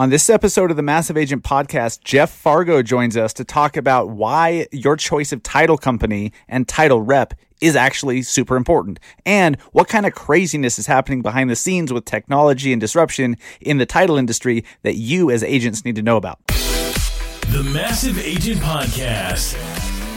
On this episode of the Massive Agent Podcast, Jeff Fargo joins us to talk about why your choice of title company and title rep is actually super important and what kind of craziness is happening behind the scenes with technology and disruption in the title industry that you as agents need to know about. The Massive Agent Podcast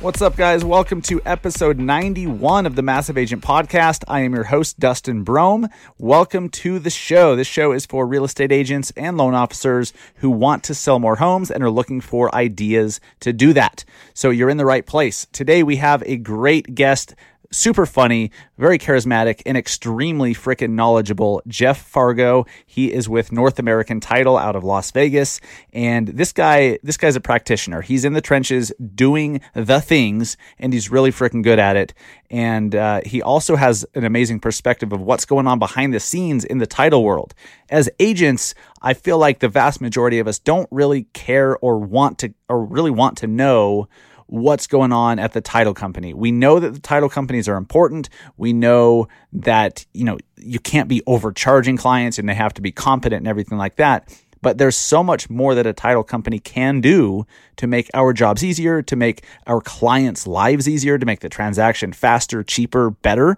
What's up, guys? Welcome to episode 91 of the Massive Agent Podcast. I am your host, Dustin Brohm. Welcome to the show. This show is for real estate agents and loan officers who want to sell more homes and are looking for ideas to do that. So you're in the right place. Today, we have a great guest super funny, very charismatic, and extremely freaking knowledgeable Jeff Fargo. He is with North American Title out of Las Vegas, and this guy, this guy's a practitioner. He's in the trenches doing the things, and he's really freaking good at it. And uh, he also has an amazing perspective of what's going on behind the scenes in the title world. As agents, I feel like the vast majority of us don't really care or want to, or really want to know what's going on at the title company. We know that the title companies are important. We know that, you know, you can't be overcharging clients and they have to be competent and everything like that. But there's so much more that a title company can do to make our jobs easier, to make our clients' lives easier, to make the transaction faster, cheaper, better.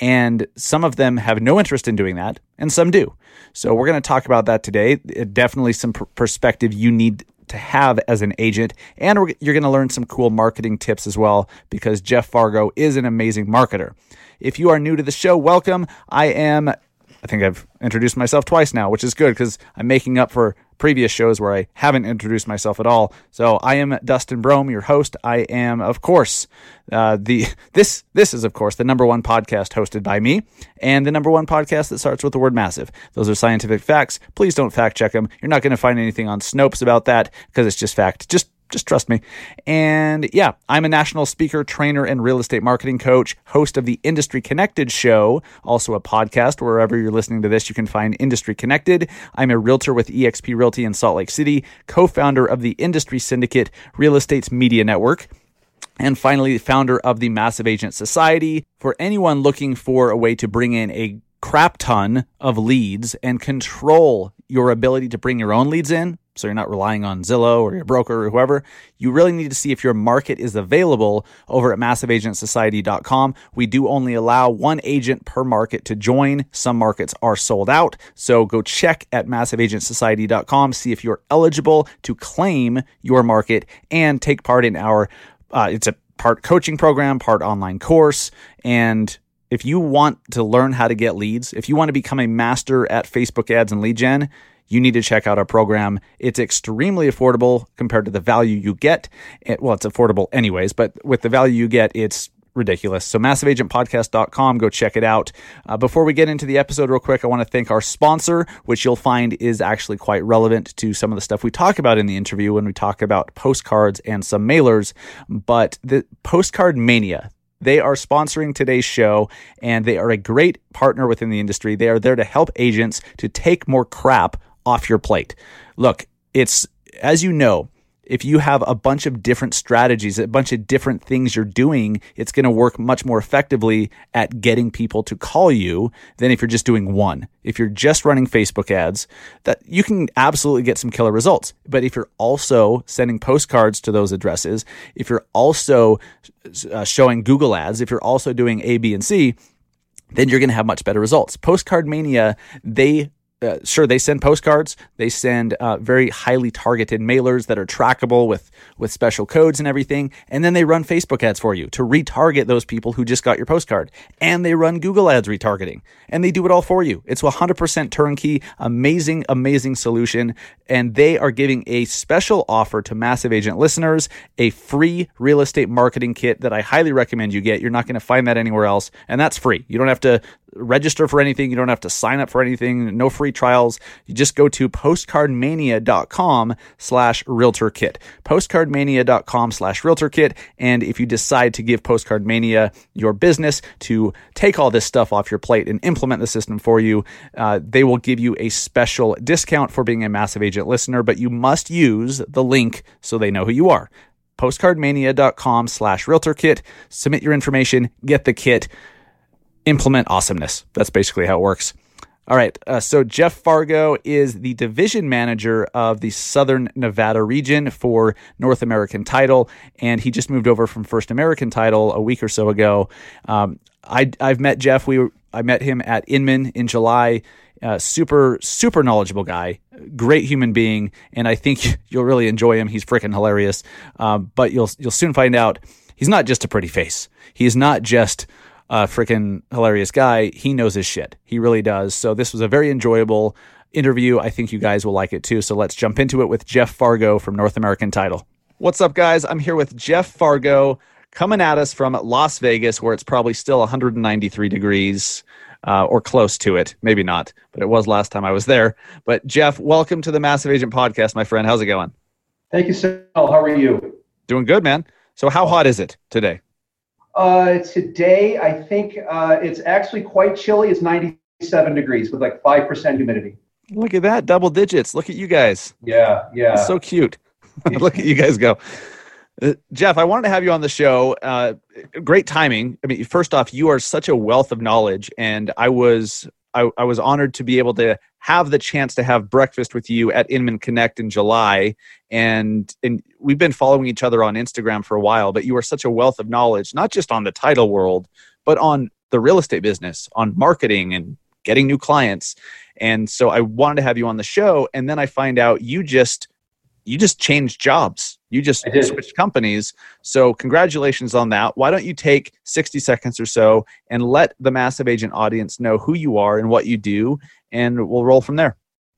And some of them have no interest in doing that, and some do. So we're going to talk about that today. Definitely some pr- perspective you need to have as an agent. And you're going to learn some cool marketing tips as well because Jeff Fargo is an amazing marketer. If you are new to the show, welcome. I am I think I've introduced myself twice now, which is good because I'm making up for previous shows where I haven't introduced myself at all. So I am Dustin Brohm, your host. I am, of course, uh, the this this is of course the number one podcast hosted by me, and the number one podcast that starts with the word massive. Those are scientific facts. Please don't fact check them. You're not going to find anything on Snopes about that because it's just fact. Just just trust me. And yeah, I'm a national speaker, trainer, and real estate marketing coach, host of the Industry Connected show, also a podcast. Wherever you're listening to this, you can find Industry Connected. I'm a realtor with eXp Realty in Salt Lake City, co founder of the Industry Syndicate Real Estate's Media Network. And finally, founder of the Massive Agent Society. For anyone looking for a way to bring in a crap ton of leads and control your ability to bring your own leads in, so you're not relying on Zillow or your broker or whoever, you really need to see if your market is available over at massiveagentsociety.com. We do only allow one agent per market to join. Some markets are sold out. So go check at massiveagentsociety.com, see if you're eligible to claim your market and take part in our, uh, it's a part coaching program, part online course, and if you want to learn how to get leads, if you want to become a master at Facebook ads and lead gen, you need to check out our program. It's extremely affordable compared to the value you get. It, well, it's affordable anyways, but with the value you get, it's ridiculous. So massiveagentpodcast.com, go check it out. Uh, before we get into the episode real quick, I want to thank our sponsor, which you'll find is actually quite relevant to some of the stuff we talk about in the interview when we talk about postcards and some mailers. But the Postcard Mania, they are sponsoring today's show and they are a great partner within the industry. They are there to help agents to take more crap off your plate. Look, it's as you know, if you have a bunch of different strategies, a bunch of different things you're doing, it's going to work much more effectively at getting people to call you than if you're just doing one. If you're just running Facebook ads, that you can absolutely get some killer results. But if you're also sending postcards to those addresses, if you're also uh, showing Google ads, if you're also doing A, B, and C, then you're going to have much better results. Postcard Mania, they uh, sure they send postcards. They send uh, very highly targeted mailers that are trackable with with special codes and everything. And then they run facebook ads for you to retarget those people who just got your postcard. And they run google ads retargeting. And they do it all for you. It's 100% turnkey amazing amazing solution. And they are giving a special offer to massive agent listeners a free real estate marketing kit that i highly recommend you get. You're not going to find that anywhere else. And that's free. You don't have to register for anything. You don't have to sign up for anything. No free free trials. You just go to postcardmania.com slash realtor kit. Postcardmania.com slash realtor kit. And if you decide to give Postcard Mania your business to take all this stuff off your plate and implement the system for you, uh, they will give you a special discount for being a massive agent listener, but you must use the link so they know who you are postcardmania.com slash realtor kit. Submit your information, get the kit, implement awesomeness. That's basically how it works. All right. Uh, so Jeff Fargo is the division manager of the Southern Nevada region for North American Title, and he just moved over from First American Title a week or so ago. Um, I, I've met Jeff. We I met him at Inman in July. Uh, super, super knowledgeable guy, great human being, and I think you'll really enjoy him. He's freaking hilarious. Um, but you'll you'll soon find out he's not just a pretty face. He's not just a freaking hilarious guy. He knows his shit. He really does. So this was a very enjoyable interview. I think you guys will like it too. So let's jump into it with Jeff Fargo from North American Title. What's up, guys? I'm here with Jeff Fargo coming at us from Las Vegas, where it's probably still 193 degrees uh, or close to it. Maybe not, but it was last time I was there. But Jeff, welcome to the Massive Agent Podcast, my friend. How's it going? Thank you, Sal. How are you? Doing good, man. So, how hot is it today? Uh, today, I think uh, it's actually quite chilly. It's 97 degrees with like 5% humidity. Look at that, double digits. Look at you guys. Yeah, yeah. so cute. Look at you guys go. Uh, Jeff, I wanted to have you on the show. Uh, great timing. I mean, first off, you are such a wealth of knowledge, and I was I, I, was honored to be able to have the chance to have breakfast with you at Inman Connect in July, and and we've been following each other on Instagram for a while. But you are such a wealth of knowledge, not just on the title world, but on the real estate business, on marketing and getting new clients. And so I wanted to have you on the show, and then I find out you just you just changed jobs. You just switched companies. So congratulations on that. Why don't you take 60 seconds or so and let the massive agent audience know who you are and what you do, and we'll roll from there.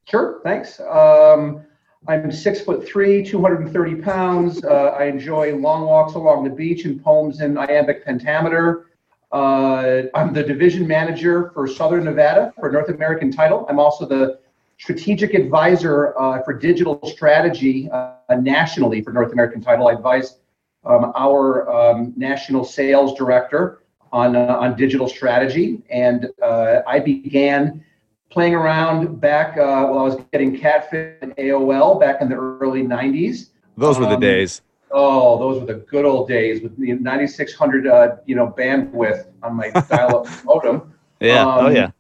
Sure. Thanks. Um, I'm six foot three, 230 pounds. Uh, I enjoy long walks along the beach and poems in iambic pentameter. Uh, I'm the division manager for Southern Nevada for North American Title. I'm also the strategic advisor uh, for digital strategy uh, nationally for North American Title. I advise um, our um, national sales director on uh, on digital strategy, and uh, I began playing around back uh, while I was getting catfit and AOL back in the early '90s. Those were the um, days. Oh, those were the good old days with the 9600, uh, you know, bandwidth on my dial-up modem. Yeah. oh um, yeah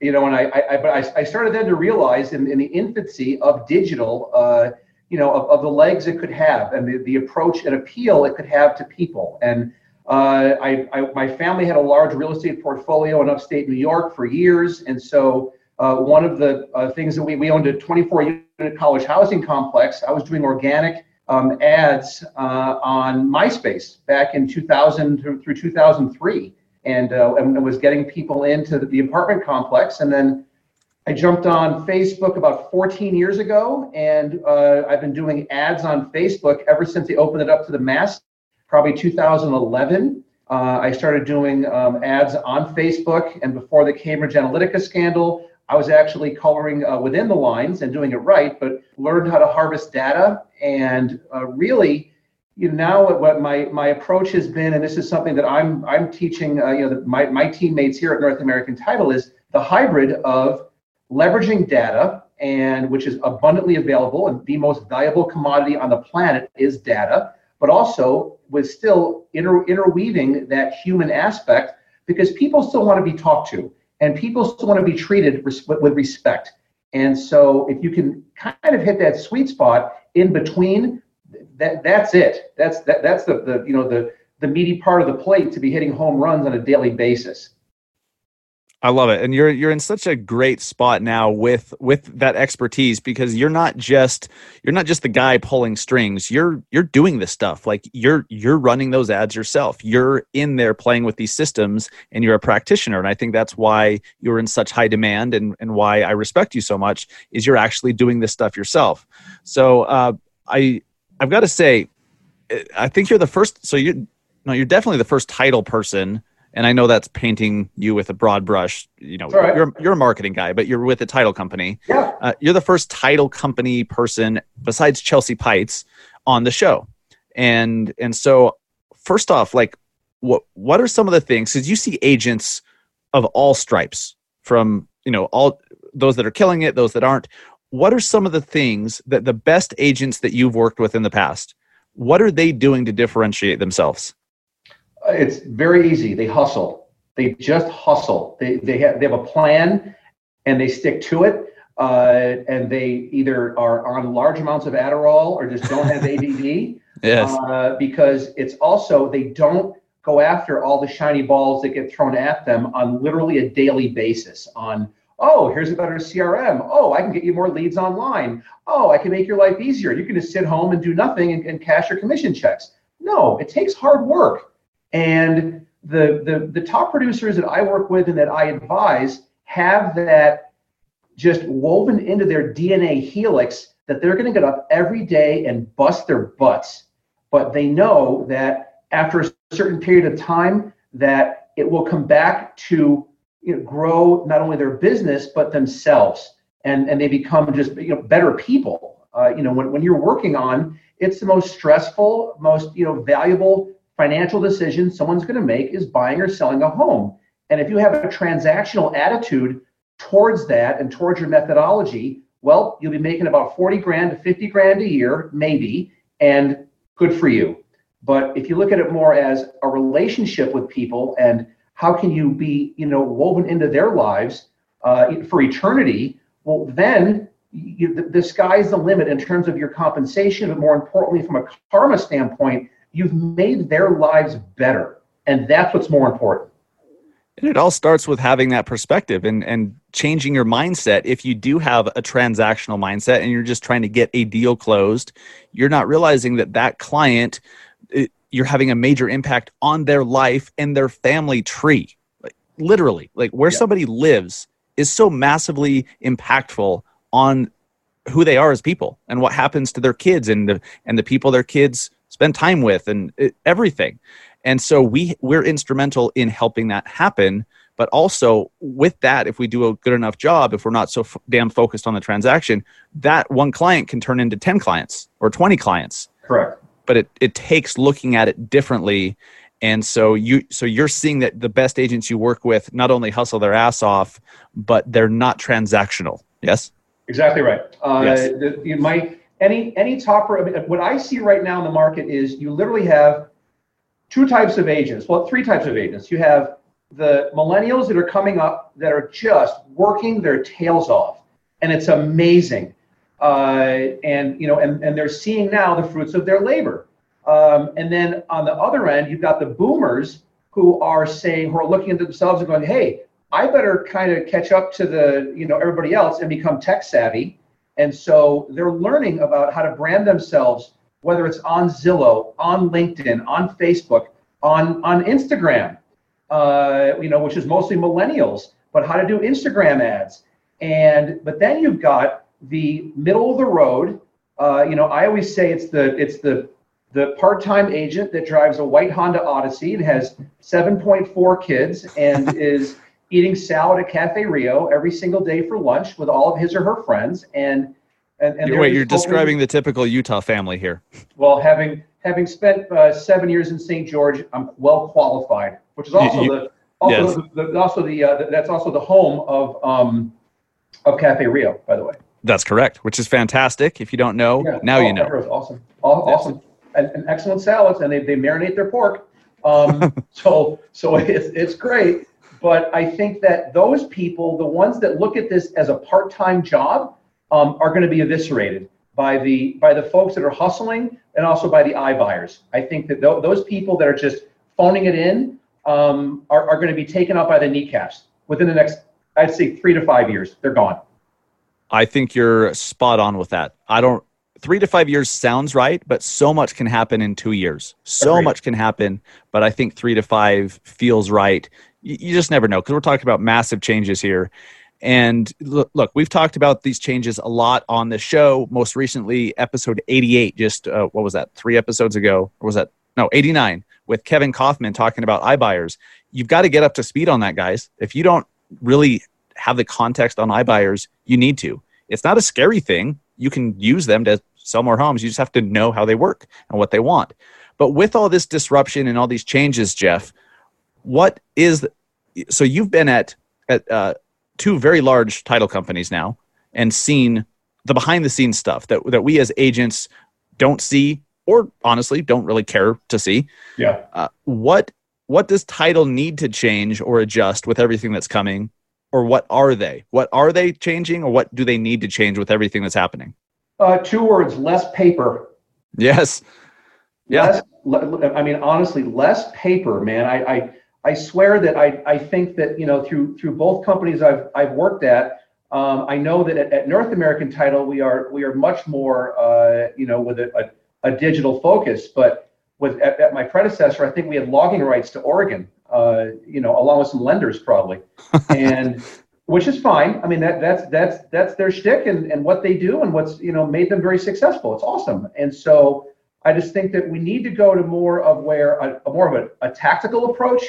you know, and I, I, but I, I started then to realize in, in the infancy of digital, uh, you know, of, of the legs it could have and the, the approach and appeal it could have to people. And uh, I, I, my family had a large real estate portfolio in upstate New York for years. And so uh, one of the uh, things that we, we owned a 24 unit college housing complex. I was doing organic um, ads uh, on MySpace back in 2000 through 2003 and, uh, and was getting people into the, apartment complex. And then I jumped on Facebook about 14 years ago, and uh, I've been doing ads on Facebook ever since they opened it up to the mass, probably 2011. Uh, I started doing um, ads on Facebook, and before the Cambridge Analytica scandal, I was actually coloring uh, within the lines and doing it right, but learned how to harvest data and uh, really you know, now what my my approach has been, and this is something that I'm I'm teaching, uh, you know, my my teammates here at North American Title is the hybrid of leveraging data and which is abundantly available and the most valuable commodity on the planet is data, but also with still inter, interweaving that human aspect because people still want to be talked to and people still want to be treated res- with respect. And so if you can kind of hit that sweet spot in between that that's it. That's that that's the the you know the the meaty part of the plate to be hitting home runs on a daily basis. I love it. And you're you're in such a great spot now with with that expertise because you're not just you're not just the guy pulling strings. You're you're doing this stuff. Like you're you're running those ads yourself. You're in there playing with these systems and you're a practitioner. And I think that's why you're in such high demand and, and why I respect you so much is you're actually doing this stuff yourself. So uh, I I've got to say, I think you're the first. So you no, you're definitely the first title person and I know that's painting you with a broad brush. You know, right. you're you're a marketing guy, but you're with a title company. Yeah. Uh, you're the first title company person besides Chelsea Pites on the show, and and so first off, like what what are some of the things? Because you see agents of all stripes, from you know all those that are killing it, those that aren't. What are some of the things that the best agents that you've worked with in the past? What are they doing to differentiate themselves? It's very easy. They hustle. They just hustle. They they have they have a plan, and they stick to it. Uh, and they either are on large amounts of Adderall or just don't have ADD. Yes. Uh, because it's also they don't go after all the shiny balls that get thrown at them on literally a daily basis. On oh, here's a better CRM. Oh, I can get you more leads online. Oh, I can make your life easier. You can just sit home and do nothing and, and cash your commission checks. No, it takes hard work. And the, the the top producers that I work with and that I advise have that just woven into their DNA helix that they're going to get up every day and bust their butts. But they know that after a certain period of time, that it will come back to you know, grow not only their business but themselves, and and they become just you know better people. Uh, you know, when when you're working on, it's the most stressful, most you know valuable financial decision someone's going to make is buying or selling a home. And if you have a transactional attitude towards that and towards your methodology, well, you'll be making about 40 grand to 50 grand a year, maybe, and good for you. But if you look at it more as a relationship with people and how can you be, you know, woven into their lives uh, for eternity, well, then you, the, the sky's the limit in terms of your compensation, but more importantly, from a karma standpoint, you've made their lives better. And that's what's more important. And it all starts with having that perspective and, and changing your mindset. If you do have a transactional mindset and you're just trying to get a deal closed, you're not realizing that that client, you're having a major impact on their life and their family tree. Like literally, like where yeah. somebody lives is so massively impactful on who they are as people and what happens to their kids and the and the people their kids spend time with and it, everything and so we we're instrumental in helping that happen but also with that if we do a good enough job if we're not so f- damn focused on the transaction that one client can turn into 10 clients or 20 clients correct but it, it takes looking at it differently and so you so you're seeing that the best agents you work with not only hustle their ass off but they're not transactional yes exactly right uh, yes. the, you might any any topper. I mean, what I see right now in the market is you literally have two types of agents. Well, three types of agents. You have the millennials that are coming up that are just working their tails off, and it's amazing. Uh, and you know, and, and they're seeing now the fruits of their labor. Um, and then on the other end, you've got the boomers who are saying, who are looking at themselves and going, "Hey, I better kind of catch up to the you know everybody else and become tech savvy." And so they're learning about how to brand themselves, whether it's on Zillow, on LinkedIn, on Facebook, on, on Instagram, uh, you know, which is mostly millennials, but how to do Instagram ads. And but then you've got the middle of the road. Uh, you know, I always say it's the it's the the part-time agent that drives a white Honda Odyssey and has 7.4 kids and is eating salad at Cafe Rio every single day for lunch with all of his or her friends. And and, and wait, you're describing the typical Utah family here. Well, having having spent uh, seven years in St. George, I'm well qualified, which is also you, the also yes. the, the, also the, uh, the, that's also the home of um, of Cafe Rio, by the way. That's correct, which is fantastic. If you don't know, yeah. now oh, you know. Awesome, awesome, and, and, excellent salads, and they, they marinate their pork. Um, so so it's it's great. But I think that those people, the ones that look at this as a part-time job, um, are going to be eviscerated by the by the folks that are hustling and also by the iBuyers. I think that th- those people that are just phoning it in um, are, are going to be taken out by the kneecaps within the next, I'd say, three to five years. They're gone. I think you're spot on with that. I don't. Three to five years sounds right, but so much can happen in two years. So Agreed. much can happen, but I think three to five feels right you just never know because we're talking about massive changes here. And look, look, we've talked about these changes a lot on the show. Most recently, episode 88, just uh, what was that, three episodes ago? Or was that no, 89 with Kevin Kaufman talking about iBuyers. You've got to get up to speed on that, guys. If you don't really have the context on iBuyers, you need to. It's not a scary thing. You can use them to sell more homes. You just have to know how they work and what they want. But with all this disruption and all these changes, Jeff, what is so you've been at at uh, two very large title companies now and seen the behind the scenes stuff that that we as agents don't see or honestly don't really care to see. Yeah. Uh, what what does title need to change or adjust with everything that's coming or what are they? What are they changing or what do they need to change with everything that's happening? Uh, two words less paper. Yes. Yeah. Less, i mean honestly less paper man. I, I i swear that i i think that you know through through both companies i've i've worked at um, i know that at, at, north american title we are we are much more uh, you know with a, a, a digital focus. But with at, at, my predecessor, I think we had logging rights to Oregon, uh, you know, along with some lenders probably, and which is fine. I mean, that that's that's that's their shtick and, and what they do and what's you know made them very successful. It's awesome. And so I just think that we need to go to more of where a, a more of a, a tactical approach.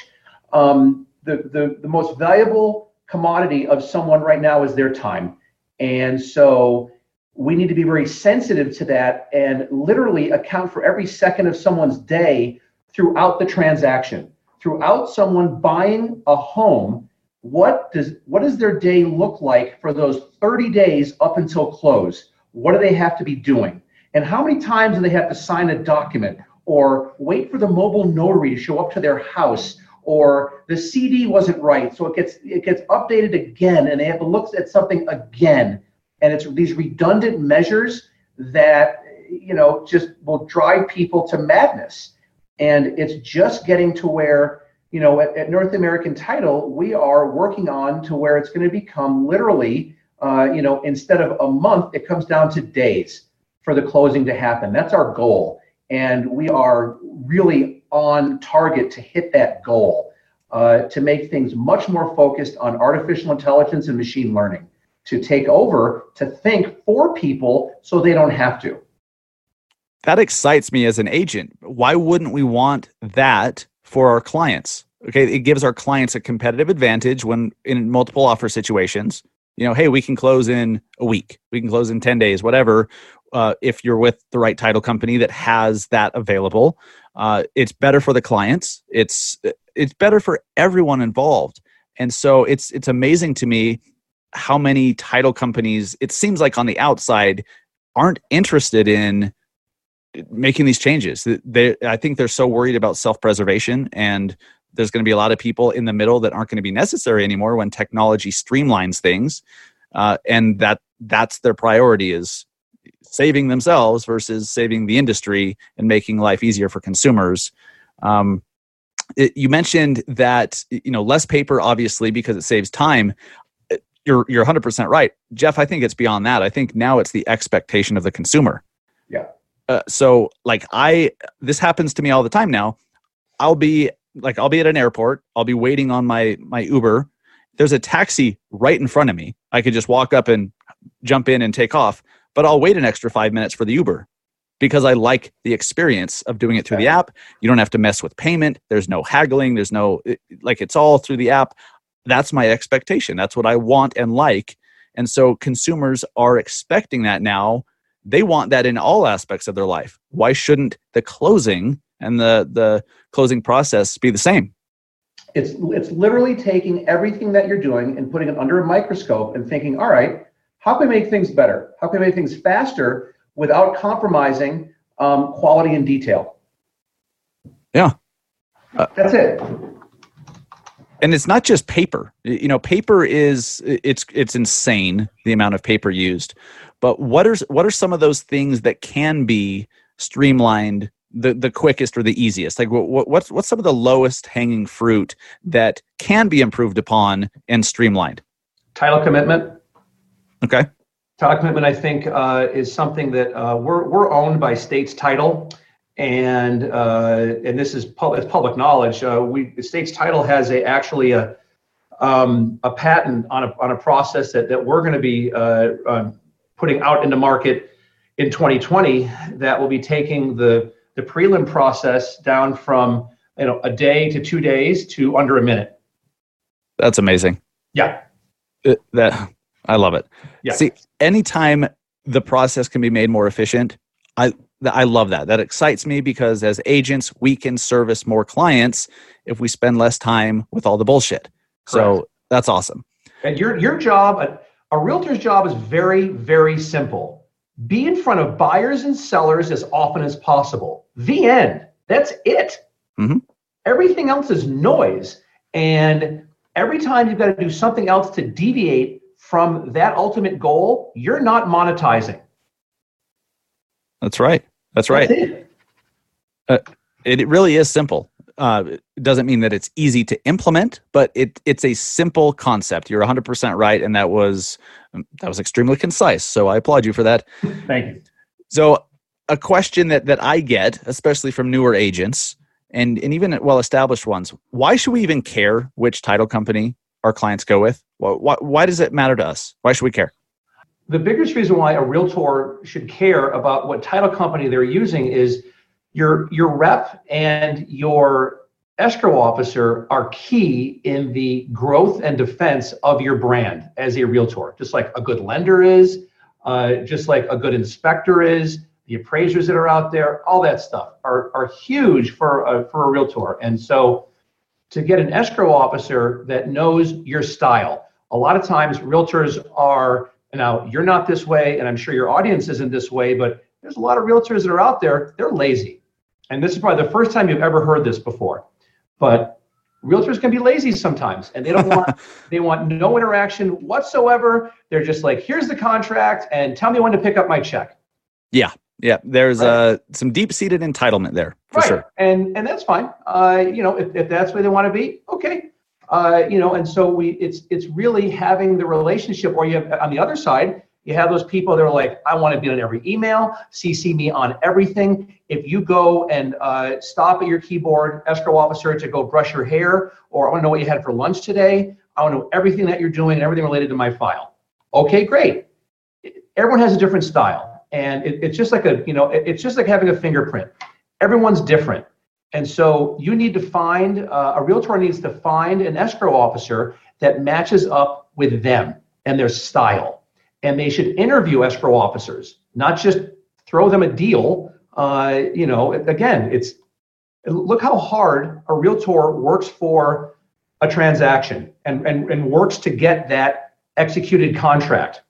Um, the, the the most valuable commodity of someone right now is their time, and so we need to be very sensitive to that and literally account for every second of someone's day throughout the transaction throughout someone buying a home what does what does their day look like for those 30 days up until close? What do they have to be doing? And how many times do they have to sign a document or wait for the mobile notary to show up to their house or the cd wasn't right so it gets it gets updated again and they have to look at something again? And it's these redundant measures that you know just will drive people to madness and it's just getting to where you know at, at north american title we are working on to where it's going to become literally uh, you know instead of a month it comes down to days for the closing to happen that's our goal and we are really on target to hit that goal uh, to make things much more focused on artificial intelligence and machine learning to take over to think for people so they don't have to. That excites me as an agent. Why wouldn't we want that for our clients? Okay, it gives our clients a competitive advantage when in multiple offer situations. You know, hey, we can close in a week, we can close in 10 days, whatever. Uh, if you're with the right title company that has that available, uh, it's better for the clients. It's it's better for everyone involved. And so it's it's amazing to me how many title companies it seems like on the outside aren't interested in making these changes. They i think they're so worried about self-preservation and there's going to be a lot of people in the middle that aren't going to be necessary anymore when technology streamlines things uh, and that that's their priority is saving themselves versus saving the industry and making life easier for consumers. Um, it, you mentioned that you know less paper obviously because it saves time. You're you're 100% right. Jeff i think it's beyond that. I think now it's the expectation of the consumer. Yeah uh, so like i this happens to me all the time now. I'll be like i'll be at an airport. I'll be waiting on my my uber. There's a taxi right in front of me. I could just walk up and jump in and take off but i'll wait an extra five minutes for the uber because i like the experience of doing it through the app. You don't have to mess with payment. There's no haggling. There's no like it's all through the app. That's my expectation. That's what I want and like. And so consumers are expecting that now. They want that in all aspects of their life. Why shouldn't the closing and the, the closing process be the same? It's, it's literally taking everything that you're doing and putting it under a microscope and thinking, all right, how can we make things better? How can we make things faster without compromising um, quality and detail? Yeah. Uh, That's it and it's not just paper you know paper is it's it's insane the amount of paper used but what are what are some of those things that can be streamlined the the quickest or the easiest? Like what, what's what's some of the lowest hanging fruit that can be improved upon and streamlined? Title commitment. Okay. Title commitment i think uh, is something that uh, we're we're owned by states title. And uh, and this is it's public knowledge. Uh, we the state's title has a actually a um, a patent on a on a process that that we're going to be uh, um, putting out into market in 2020 that will be taking the the prelim process down from you know a day to two days to under a minute. That's amazing. Yeah. Uh, that I love it. Yeah. See, anytime the process can be made more efficient, I I love that. That excites me because as agents, we can service more clients if we spend less time with all the bullshit. So that's awesome. And your your job, a, realtor's job is very very simple. Be in front of buyers and sellers as often as possible. The end. That's it. Mhm. Everything else is noise. And every time you've got to do something else to deviate from that ultimate goal, you're not monetizing. That's right. That's right. That's it. It, it really is simple. Uh, it doesn't mean that it's easy to implement, but it it's a simple concept. You're 100% right, and that was that was extremely concise. So I applaud you for that. Thank you. So a question that that I get, especially from newer agents and and even well established ones, why should we even care which title company our clients go with? Why, why, why does it matter to us? Why should we care? The biggest reason why a realtor should care about what title company they're using is your your rep and your escrow officer are key in the growth and defense of your brand as a realtor, just like a good lender is, uh, just like a good inspector is. The appraisers that are out there, all that stuff are, are huge for a, for a realtor. And so to get an escrow officer that knows your style, a lot of times realtors are now you're not this way, and I'm sure your audience isn't this way, but there's a lot of realtors that are out there, they're lazy. And this is probably the first time you've ever heard this before. But realtors can be lazy sometimes and they don't want they want no interaction whatsoever. They're just like, here's the contract and tell me when to pick up my check. Yeah, yeah. There's Right. uh, some deep seated entitlement there for right. sure. And and that's fine. Uh, you know, if, if that's where they want to be, okay. Uh, you know, and so we it's it's really having the relationship where you have on the other side, you have those people that are like, I want to be on every email, CC me on everything. If you go and uh, stop at your keyboard, escrow officer, to go brush your hair, or I want to know what you had for lunch today. I want to know everything that you're doing and everything related to my file. Okay, great. Everyone has a different style, and it, it's just like a you know, it- it's just like having a fingerprint. Everyone's different. And so you need to find, uh, a realtor needs to find an escrow officer that matches up with them and their style. And they should interview escrow officers, not just throw them a deal. Uh, you know, again, it's look how hard a realtor works for a transaction and, and, and works to get that executed contract.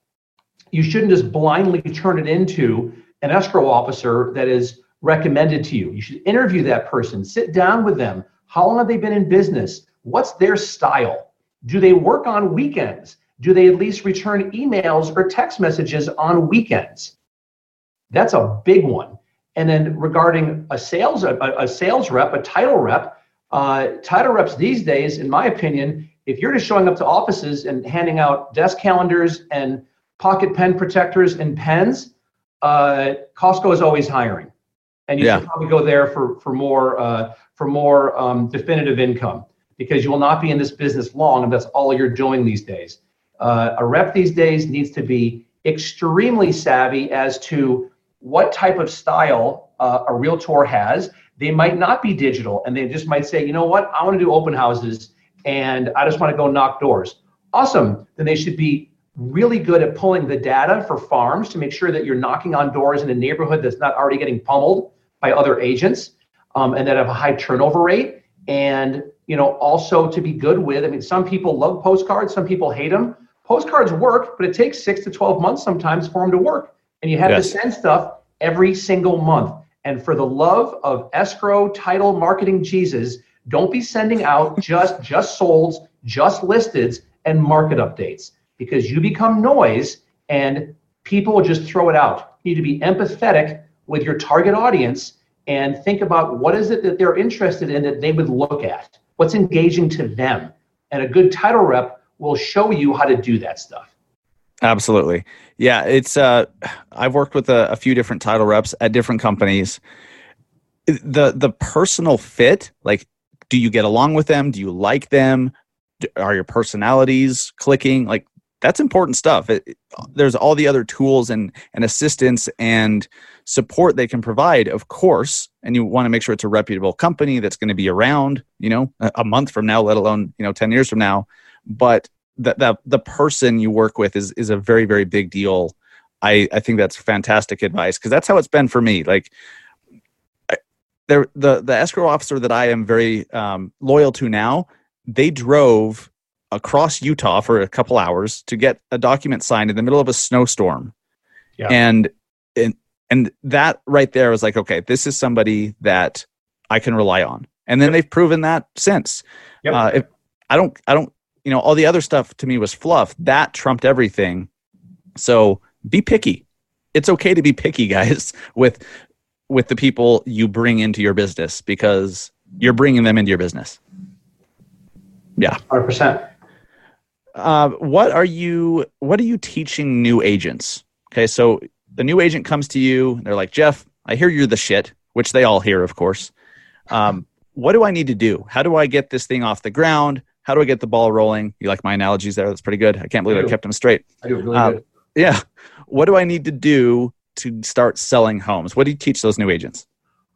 You shouldn't just blindly turn it into an escrow officer that is recommended to you. You should interview that person, sit down with them. How long have they been in business? What's their style? Do they work on weekends? Do they at least return emails or text messages on weekends? That's a big one. And then regarding a sales a, a sales rep, a title rep, uh, title reps these days, in my opinion, if you're just showing up to offices and handing out desk calendars and pocket pen protectors and pens, uh, Costco is always hiring, and you Yeah. should probably go there for for more uh, for more um, definitive income because you will not be in this business long if that's all you're doing these days. Uh, a rep these days needs to be extremely savvy as to what type of style uh, a realtor has. They might not be digital and they just might say, you know what, I want to do open houses and I just want to go knock doors. Awesome. Then they should be really good at pulling the data for farms to make sure that you're knocking on doors in a neighborhood that's not already getting pummeled by other agents um, and that have a high turnover rate. And you know, also to be good with. I mean, some people love postcards, some people hate them. Postcards work, but it takes six to 12 months sometimes for them to work. And you have Yes. to send stuff every single month. And for the love of escrow, title, marketing, Jesus, don't be sending out just just solds, just listeds, and market updates because you become noise and people will just throw it out. You need to be empathetic with your target audience and think about what is it that they're interested in that they would look at. What's engaging to them? And a good title rep will show you how to do that stuff. Absolutely. Yeah, it's uh I've worked with a, a few different title reps at different companies. The the personal fit, like do you get along with them? Do you like them? Are your personalities clicking? Like that's important stuff. It, it, there's all the other tools and and assistance and support they can provide, of course, and you want to make sure it's a reputable company that's going to be around, you know, a, a month from now, let alone you know ten years from now. But that the, the person you work with is is a very very big deal. I I think that's fantastic advice because that's how it's been for me. Like there the the escrow officer that I am very um, loyal to now, they drove across Utah for a couple hours to get a document signed in the middle of a snowstorm. Yeah. And and and that right there was like, okay, this is somebody that I can rely on. And then yep. they've proven that since. Yep. Uh, if I don't I don't you know all the other stuff to me was fluff. That trumped everything. So be picky. It's okay to be picky, guys, with with the people you bring into your business because you're bringing them into your business. Yeah, hundred percent. Uh, what are you What are you teaching new agents? Okay, so the new agent comes to you. They're like, Jeff, I hear you're the shit, which they all hear, of course. Um, what do I need to do? How do I get this thing off the ground? How do I get the ball rolling? You like my analogies there? That's pretty good. I can't believe I, I kept them straight. I do really um, good. Yeah. What do I need to do to start selling homes? What do you teach those new agents?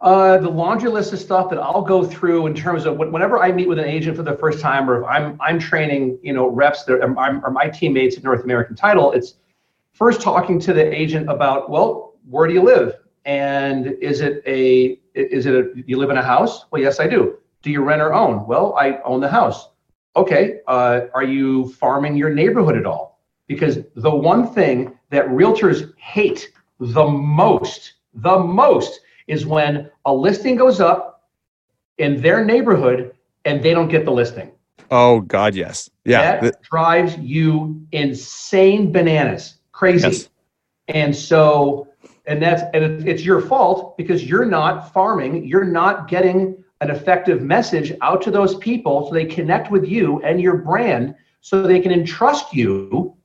Uh, the laundry list of stuff that I'll go through in terms of whenever I meet with an agent for the first time, or if I'm I'm training, you know, reps that are, are my teammates at North American Title, it's first talking to the agent about, well, where do you live, and is it a is it a you live in a house? Well, yes, I do. Do you rent or own? Well, I own the house. Okay. Uh, are you farming your neighborhood at all? Because the one thing that realtors hate the most, the most, is when a listing goes up in their neighborhood and they don't get the listing. Oh God, yes, yeah. That drives you insane bananas, crazy. Yes. And so, and that's and it's your fault because you're not farming. You're not getting an effective message out to those people so they connect with you and your brand so they can entrust you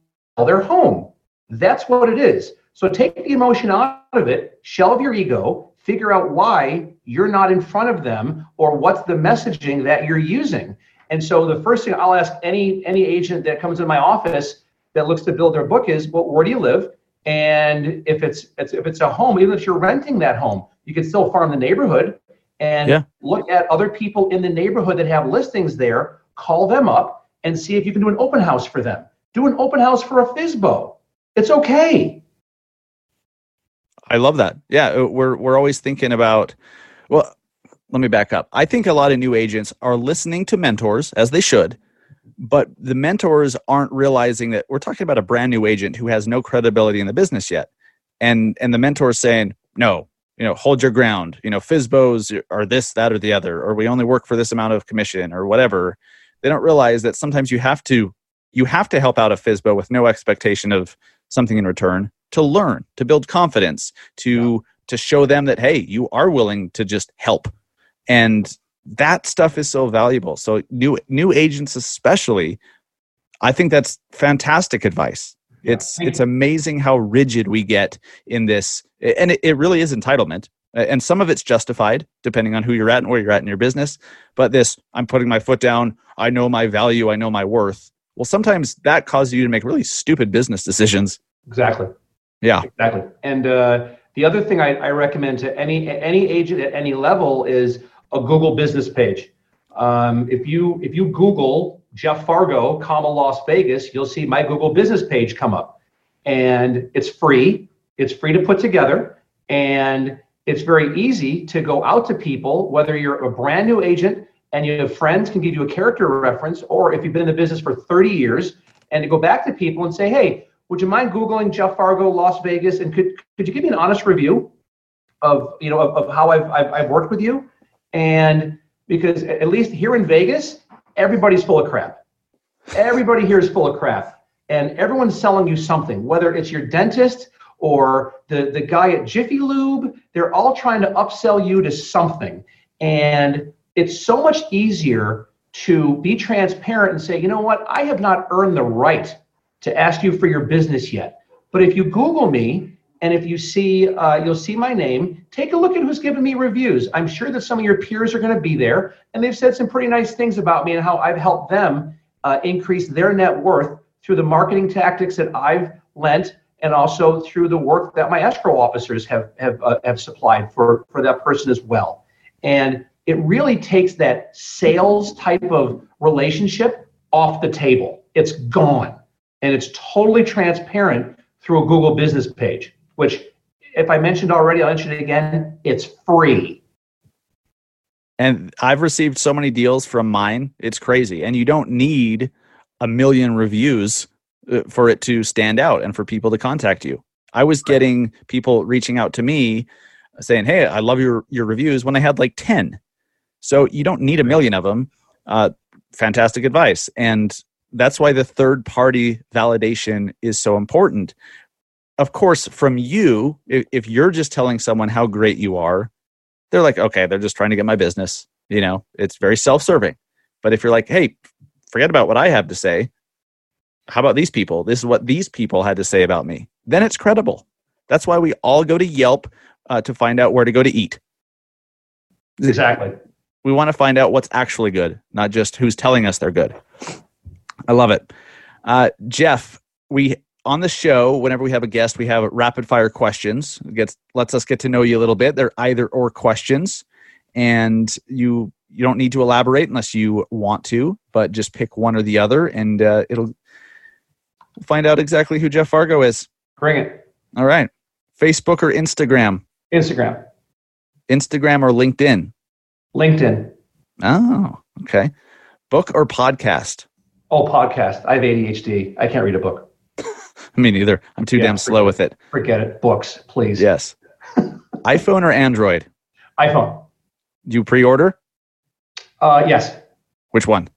their home. That's what it is. So take the emotion out of it, shelve your ego, figure out why you're not in front of them or what's the messaging that you're using. And so the first thing I'll ask any any agent that comes in my office that looks to build their book is, well, where do you live? And if it's, it's if it's a home, even if you're renting that home, you can still farm the neighborhood and yeah. look at other people in the neighborhood that have listings there, call them up and see if you can do an open house for them. Do an open house for a FSBO. It's okay. I love that. Yeah, uh, we're we're always thinking about. Well, let me back up. I think a lot of new agents are listening to mentors as they should, but the mentors aren't realizing that we're talking about a brand new agent who has no credibility in the business yet, and and the mentor is saying, "No, you know, hold your ground. You know, FSBOs are this, that, or the other, or we only work for this amount of commission, or whatever." They don't realize that sometimes you have to you have to help out a FSBO with no expectation of something in return to learn, to build confidence, to yeah. to show them that hey, you are willing to just help. And that stuff is so valuable. So new new agents especially, I think that's fantastic advice. It's it's amazing how rigid we get in this and it, it really is entitlement and some of it's justified depending on who you're at and where you're at in your business but this i'm putting my foot down. I know my value. I know my worth. Well sometimes that causes you to make really stupid business decisions. Exactly. Yeah, exactly. And uh, the other thing I, I, recommend to any any agent at any level is a Google business page. Um, if you if you Google Jeff Fargo, comma Las Vegas, you'll see my Google business page come up, and it's free. It's free to put together, and it's very easy to go out to people, whether you're a brand new agent and you have friends can give you a character reference, or if you've been in the business for 30 years, and to go back to people and say, hey, would you mind googling Jeff Fargo Las Vegas and could could you give me an honest review of you know of, of how I've, I've I've worked with you? And because at least here in Vegas everybody's full of crap. Everybody here is full of crap. And everyone's selling you something whether it's your dentist or the the guy at Jiffy Lube they're all trying to upsell you to something. And it's so much easier to be transparent and say you know what? I have not earned the right to ask you for your business yet. But if you Google me and if you see, uh, you'll see my name, take a look at who's given me reviews. I'm sure that some of your peers are going to be there and they've said some pretty nice things about me and how I've helped them uh, increase their net worth through the marketing tactics that I've lent and also through the work that my escrow officers have have uh, have supplied for for that person as well. And it really takes that sales type of relationship off the table. It's gone, and it's totally transparent through a Google Business page. Which, if I mentioned already, I'll mention it again. It's free. And I've received so many deals from mine. It's crazy. And you don't need a million reviews uh, for it to stand out and for people to contact you. I was getting people reaching out to me saying, "Hey, I love your your reviews." When I had like ten, so you don't need a million of them. Uh, fantastic advice, and that's why the third party validation is so important. Of course, from you, if, if you're just telling someone how great you are, they're like, "Okay, they're just trying to get my business." You know, it's very self serving. But if you're like, "Hey, forget about what I have to say," how about these people? This is what these people had to say about me. Then it's credible. That's why we all go to Yelp uh, to find out where to go to eat. Exactly. We want to find out what's actually good, not just who's telling us they're good. I love it. Uh, Jeff, we on the show, whenever we have a guest, we have rapid fire questions. It gets lets us get to know you a little bit. They're either or questions, and you you don't need to elaborate unless you want to, but just pick one or the other, and uh, it'll find out exactly who Jeff Fargo is. Bring it. All right. Facebook or Instagram? Instagram. Instagram or LinkedIn? LinkedIn. Oh, okay. Book or podcast? Oh, podcast. I have ADHD. I can't read a book. Me neither. I'm too Yeah, damn slow with it. Forget it. Books, please. Yes. iPhone or Android? iPhone. Do you pre-order? Uh, yes. Which one?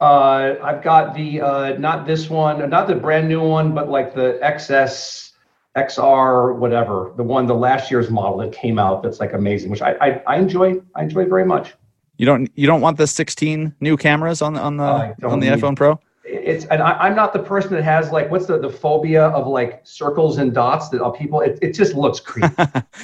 Uh, I've got the uh, not this one, not the brand new one, but like the XS, XR, whatever, the one, the last year's model that came out. That's like amazing, which I I, I enjoy. I enjoy very much. You don't you don't want the 16 new cameras on the on the on the iPhone Pro? It's and I, I'm not the person that has like what's the the phobia of like circles and dots that all people. It, it just looks creepy.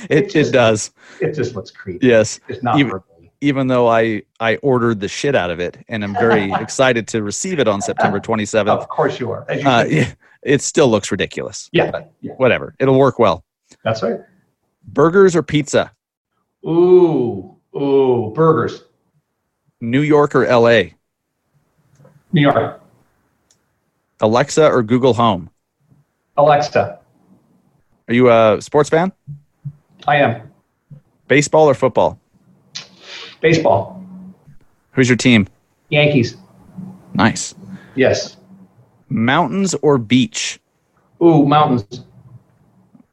it just- it does. it just looks creepy. Yes. It's not Even- Even though I I ordered the shit out of it and I'm very excited to receive it on September 27th. Of course you are. You Uh, yeah, it still looks ridiculous. yeah, yeah, whatever. It'll work well. that's right. Burgers or pizza? Ooh, ooh, burgers. New York or LA? New York. Alexa or Google Home? Alexa. Are you a sports fan? I am. Baseball or football? Baseball. Who's your team? Yankees. Nice. Yes. Mountains or beach? Ooh, mountains.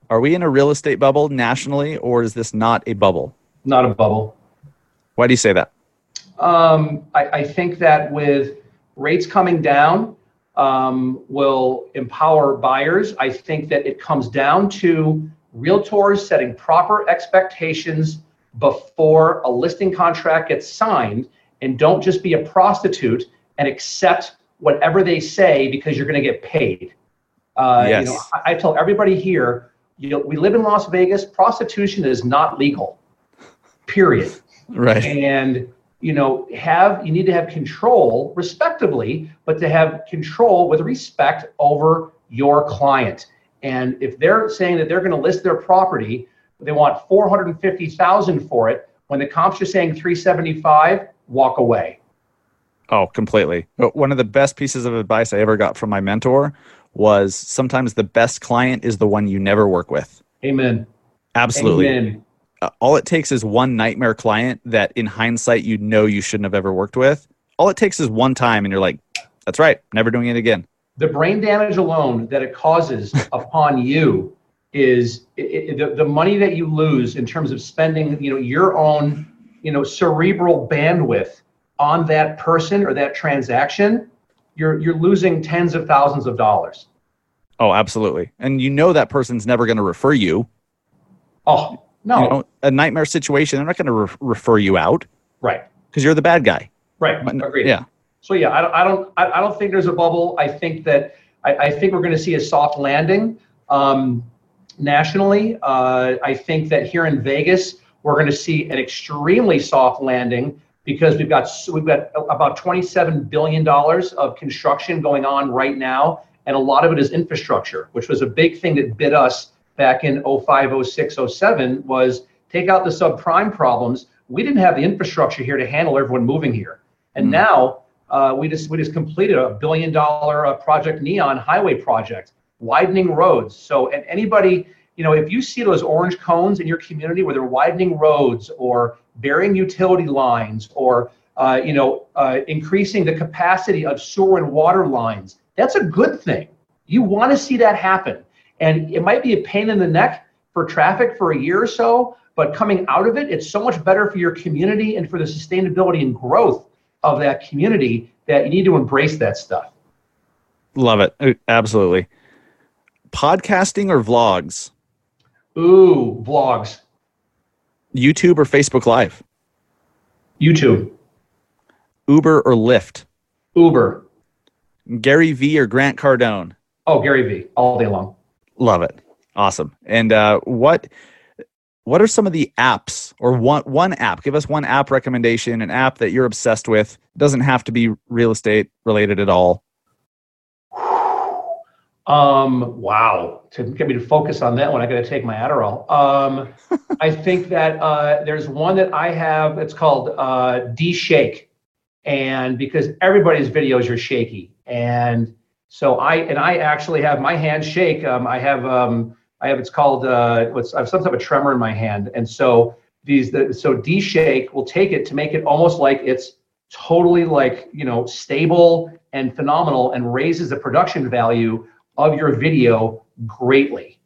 Are we in a real estate bubble nationally or is this not a bubble? Not a bubble. Why do you say that? Um, I, I think that with rates coming down, um, will empower buyers. I think that it comes down to realtors setting proper expectations before a listing contract gets signed and don't just be a prostitute and accept whatever they say because you're going to get paid. Uh, Yes. you know, I, I tell everybody here, you know, we live in Las Vegas. Prostitution is not legal. Period Right. and you know have you need to have control respectively but to have control with respect over your client and if they're saying that they're going to list their property they want 450000 for it when the comps are saying 375 walk away Oh, completely. One of the best pieces of advice I ever got from my mentor was sometimes the best client is the one you never work with. amen Absolutely. amen Uh, all it takes is one nightmare client that in hindsight you know you shouldn't have ever worked with. All it takes is one time and you're like, that's right, never doing it again. the brain damage alone that it causes upon you is i i the, the money that you lose in terms of spending you know your own you know cerebral bandwidth on that person or that transaction you're you're losing tens of thousands of dollars Oh, absolutely. And you know that person's never going to refer you. oh no You know, a nightmare situation, they're not going to re- refer you out right because you're the bad guy. right agreed Yeah. So yeah, I don't, I don't, I I don't think there's a bubble. I think that I, I think we're going to see a soft landing um, nationally. Uh, I think that here in Vegas, we're going to see an extremely soft landing because we've got we've got about 27 billion dollars of construction going on right now, and a lot of it is infrastructure, which was a big thing that bit us back in 05, 06, 07 was take out the subprime problems. We didn't have the infrastructure here to handle everyone moving here, and mm. now uh, we just we just completed a billion dollar uh, project Neon Highway project, widening roads. So and anybody you know, if you see those orange cones in your community where they're widening roads or burying utility lines or, uh, you know, uh, increasing the capacity of sewer and water lines, that's a good thing. You want to see that happen. And it might be a pain in the neck for traffic for a year or so, but coming out of it, it's so much better for your community and for the sustainability and growth of that community that you need to embrace that stuff. Love it. Uh, absolutely. Podcasting or vlogs? Ooh, vlogs. YouTube or Facebook Live? YouTube. Uber or Lyft? Uber. Gary V or Grant Cardone? Oh, Gary V. All day long. Love it. Awesome. And uh, what what are some of the apps or one one app? Give us one app recommendation, an app that you're obsessed with. It doesn't have to be real estate related at all. Um, wow. To get me to focus on that one, I got to take my Adderall. Um, I think that uh, there's one that I have. It's called uh, D Shake, and because everybody's videos are shaky, and so I and I actually have my hand shake. Um, I have um, I have it's called uh, what's I have some type of tremor in my hand, and so these the, so D Shake will take it to make it almost like it's totally like you know stable and phenomenal, and raises the production value of your video greatly.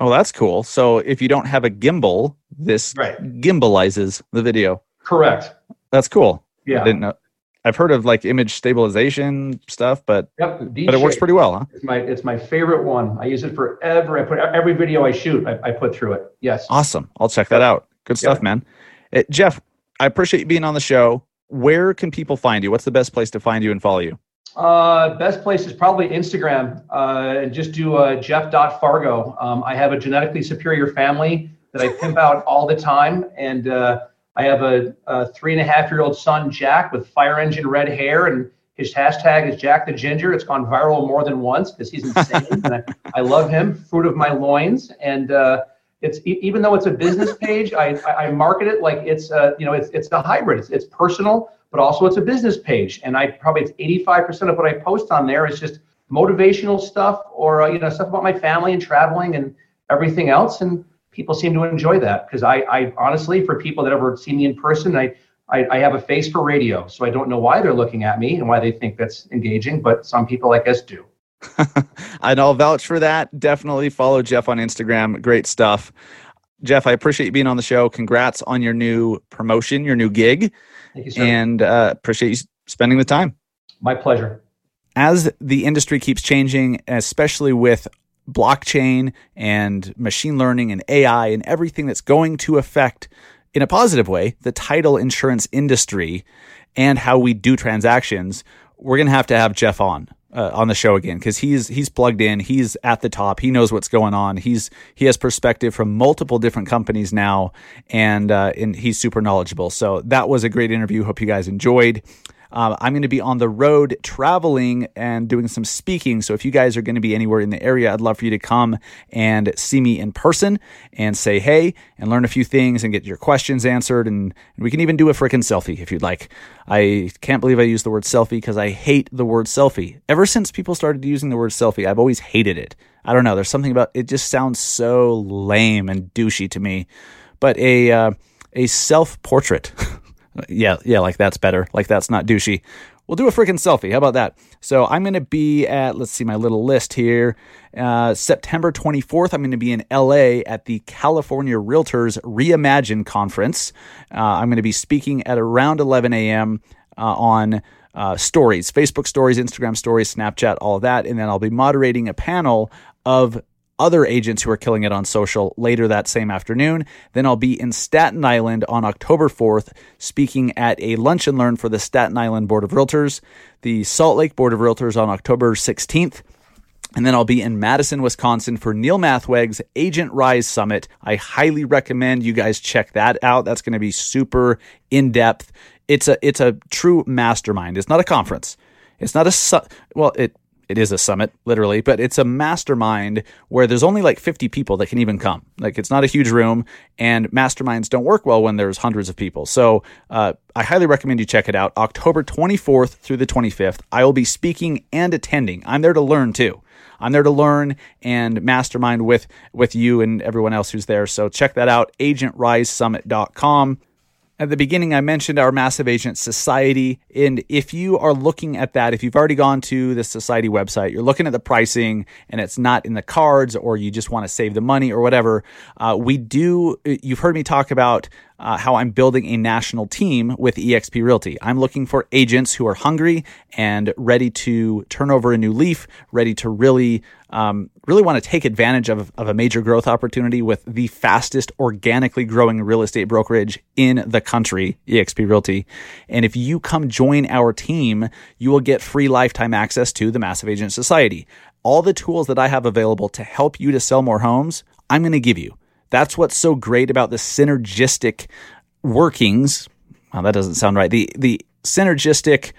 Oh, that's cool. So if you don't have a gimbal, this right. gimbalizes the video. Correct. That's cool. Yeah. I didn't know. I've heard of like image stabilization stuff, but yep, but it works pretty well, huh? It's my it's my favorite one. I use it forever. I put every video I shoot, I, I put through it. Yes. Awesome. I'll check that out. Good stuff, man. It, eh, Jeff, I appreciate you being on the show. Where can people find you? What's the best place to find you and follow you? Uh, best place is probably Instagram. Uh, and just do uh, jeff.fargo. Um, I have a genetically superior family that I pimp out all the time. And uh, I have a, a, three and a half year old son, Jack, with fire engine red hair. And his hashtag is Jack the Ginger. It's gone viral more than once because he's insane. and I, I, love him, fruit of my loins. And uh, it's even though it's a business page, I, I, market it like it's, uh, you know, it's, it's a hybrid. It's, it's personal but also it's a business page. And I probably it's 85% of what I post on there is just motivational stuff or uh, you know stuff about my family and traveling and everything else. And people seem to enjoy that because I, I honestly, for people that ever see me in person, I, I, I have a face for radio, so I don't know why they're looking at me and why they think that's engaging, but some people, I guess, do. and I'll vouch for that. Definitely follow Jeff on Instagram. Great stuff. Jeff, I appreciate you being on the show. Congrats on your new promotion, your new gig. Thank you, sir. And uh, appreciate you spending the time. My pleasure. As the industry keeps changing, especially with blockchain and machine learning and AI and everything that's going to affect, in a positive way, the title insurance industry and how we do transactions, we're going to have to have Jeff on uh, on the show again because he's he's plugged in. He's at the top. He knows what's going on. He's he has perspective from multiple different companies now, and uh, and he's super knowledgeable. So that was a great interview. Hope you guys enjoyed. Uh, I'm going to be on the road traveling and doing some speaking. So if you guys are going to be anywhere in the area, I'd love for you to come and see me in person and say hey and learn a few things and get your questions answered. And, and we can even do a freaking selfie if you'd like. I can't believe I used the word selfie because I hate the word selfie. Ever since people started using the word selfie, I've always hated it. I don't know. There's something about it just sounds so lame and douchey to me. But a uh, a self portrait Yeah, yeah, like that's better. Like that's not douchey. We'll do a freaking selfie. How about that? So I'm going to be at, let's see my little list here. Uh, September 24th, I'm going to be in LA at the California Realtors Reimagine Conference. Uh, I'm going to be speaking at around 11 a.m. Uh, on uh, stories, Facebook stories, Instagram stories, Snapchat, all of that. And then I'll be moderating a panel of other agents who are killing it on social later that same afternoon. Then I'll be in Staten Island on October 4th, speaking at a lunch and learn for the Staten Island Board of Realtors, the Salt Lake Board of Realtors on October 16th. And then I'll be in Madison, Wisconsin for Neil Mathweg's Agent Rise Summit. I highly recommend you guys check that out. That's going to be super in depth. It's a it's a true mastermind. It's not a conference. It's not a su- well, it it is a summit literally, but it's a mastermind where there's only like 50 people that can even come. Like it's not a huge room, and masterminds don't work well when there's hundreds of people. So uh, I highly recommend you check it out. October 24th through the 25th, I will be speaking and attending. I'm there to learn too. I'm there to learn and mastermind with with you and everyone else who's there. So check that out, agentrisesummit.com. At the beginning, I mentioned our Massive Agent Society. And if you are looking at that, if you've already gone to the society website, you're looking at the pricing and it's not in the cards, or you just want to save the money or whatever, uh, we do. You've heard me talk about uh, how I'm building a national team with eXp Realty. I'm looking for agents who are hungry and ready to turn over a new leaf, ready to really, um, really want to take advantage of, of a major growth opportunity with the fastest organically growing real estate brokerage in the country, eXp Realty. And if you come join our team, you will get free lifetime access to the Massive Agent Society. All the tools that I have available to help you to sell more homes, I'm going to give you. That's what's so great about the synergistic workings. Well, that doesn't sound right. The the synergistic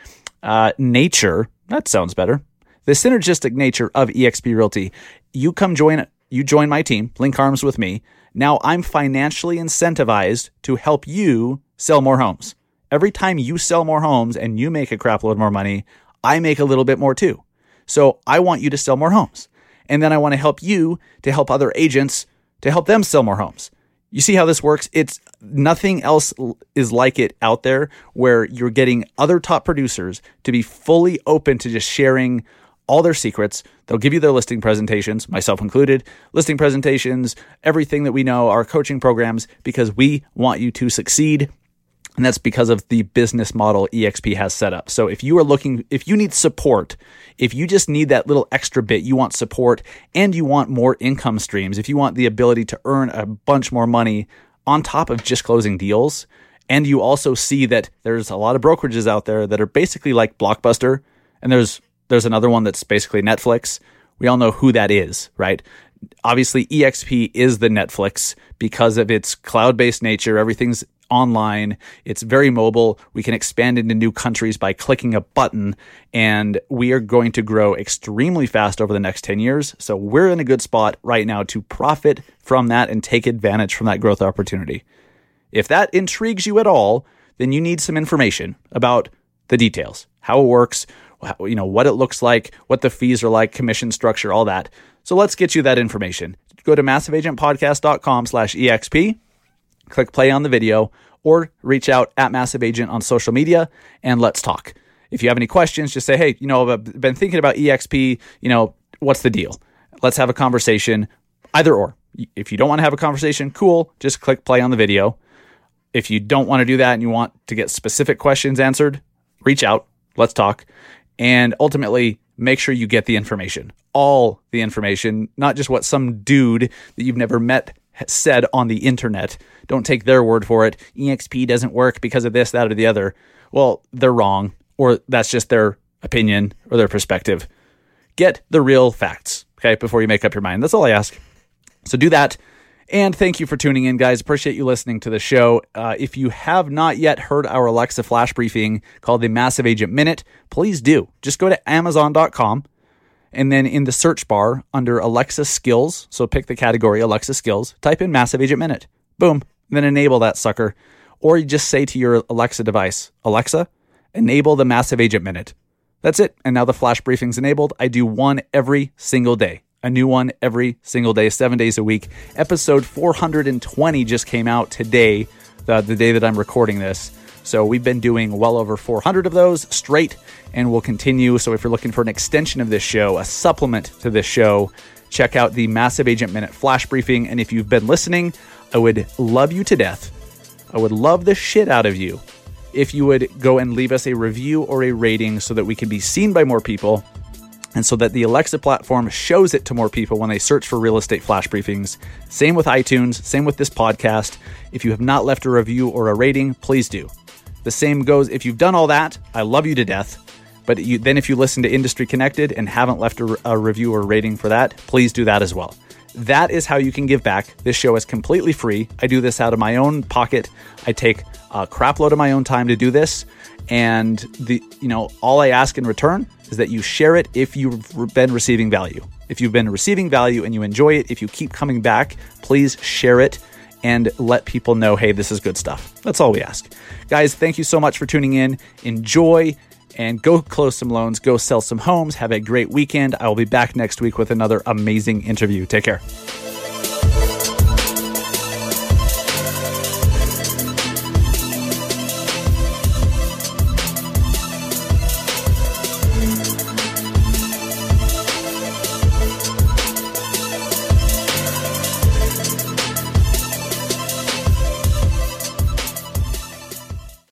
uh, nature. That sounds better. The synergistic nature of eXp Realty. You come join. You join my team. Link arms with me. Now I'm financially incentivized to help you sell more homes. Every time you sell more homes and you make a crapload more money, I make a little bit more too. So I want you to sell more homes. And then I want to help you to help other agents to help them sell more homes. You see how this works? It's nothing else is like it out there where you're getting other top producers to be fully open to just sharing all their secrets. They'll give you their listing presentations, myself included, listing presentations, everything that we know, our coaching programs, because we want you to succeed. And that's because of the business model EXP has set up. So if you are looking, if you need support, if you just need that little extra bit, you want support and you want more income streams, if you want the ability to earn a bunch more money on top of just closing deals, and you also see that there's a lot of brokerages out there that are basically like Blockbuster, and there's there's another one that's basically Netflix. We all know who that is, right? Obviously, EXP is the Netflix because of its cloud based nature. Everything's online. It's very mobile. We can expand into new countries by clicking a button, and we are going to grow extremely fast over the next 10 years. So we're in a good spot right now to profit from that and take advantage from that growth opportunity. If that intrigues you at all, then you need some information about the details, how it works, you know, what it looks like, what the fees are like, commission structure, all that. So let's get you that information. Go to massiveagentpodcast.com slash EXP click play on the video, or reach out at Massive Agent on social media and let's talk. If you have any questions, just say, hey, you know, I've been thinking about EXP, you know, what's the deal? Let's have a conversation, either or. If you don't want to have a conversation, cool, just click play on the video. If you don't want to do that and you want to get specific questions answered, reach out, let's talk. And ultimately, make sure you get the information, all the information, not just what some dude that you've never met said on the internet. Don't take their word for it. EXP doesn't work because of this, that, or the other. Well, they're wrong, or that's just their opinion or their perspective. Get the real facts, okay, before you make up your mind. That's all I ask. So do that. And thank you for tuning in, guys. Appreciate you listening to the show. Uh, if you have not yet heard our Alexa flash briefing called the Massive Agent Minute, please do. Just go to Amazon.com and then in the search bar under Alexa Skills, so pick the category Alexa Skills, type in Massive Agent Minute. Boom. Then enable that sucker. Or you just say to your Alexa device, Alexa, enable the Massive Agent Minute. That's it. And now the flash briefing's enabled. I do one every single day. A new one every single day, seven days a week. Episode 420 just came out today, the, the day that I'm recording this. So we've been doing well over 400 of those straight, and we'll continue. So if you're looking for an extension of this show, a supplement to this show, check out the Massive Agent Minute Flash Briefing. And if you've been listening, I would love you to death. I would love the shit out of you if you would go and leave us a review or a rating so that we can be seen by more people and so that the Alexa platform shows it to more people when they search for real estate flash briefings. Same with iTunes, same with this podcast. If you have not left a review or a rating, please do. The same goes if you've done all that, I love you to death. But you, then if you listen to Industry Connected and haven't left a, a review or rating for that, please do that as well. That is how you can give back. This show is completely free. I do this out of my own pocket. I take a crap load of my own time to do this. And the you know, all I ask in return is that you share it if you've been receiving value. If you've been receiving value and you enjoy it, if you keep coming back, please share it and let people know, hey, this is good stuff. That's all we ask. Guys, thank you so much for tuning in. Enjoy and go close some loans, go sell some homes. Have a great weekend. I will be back next week with another amazing interview. Take care.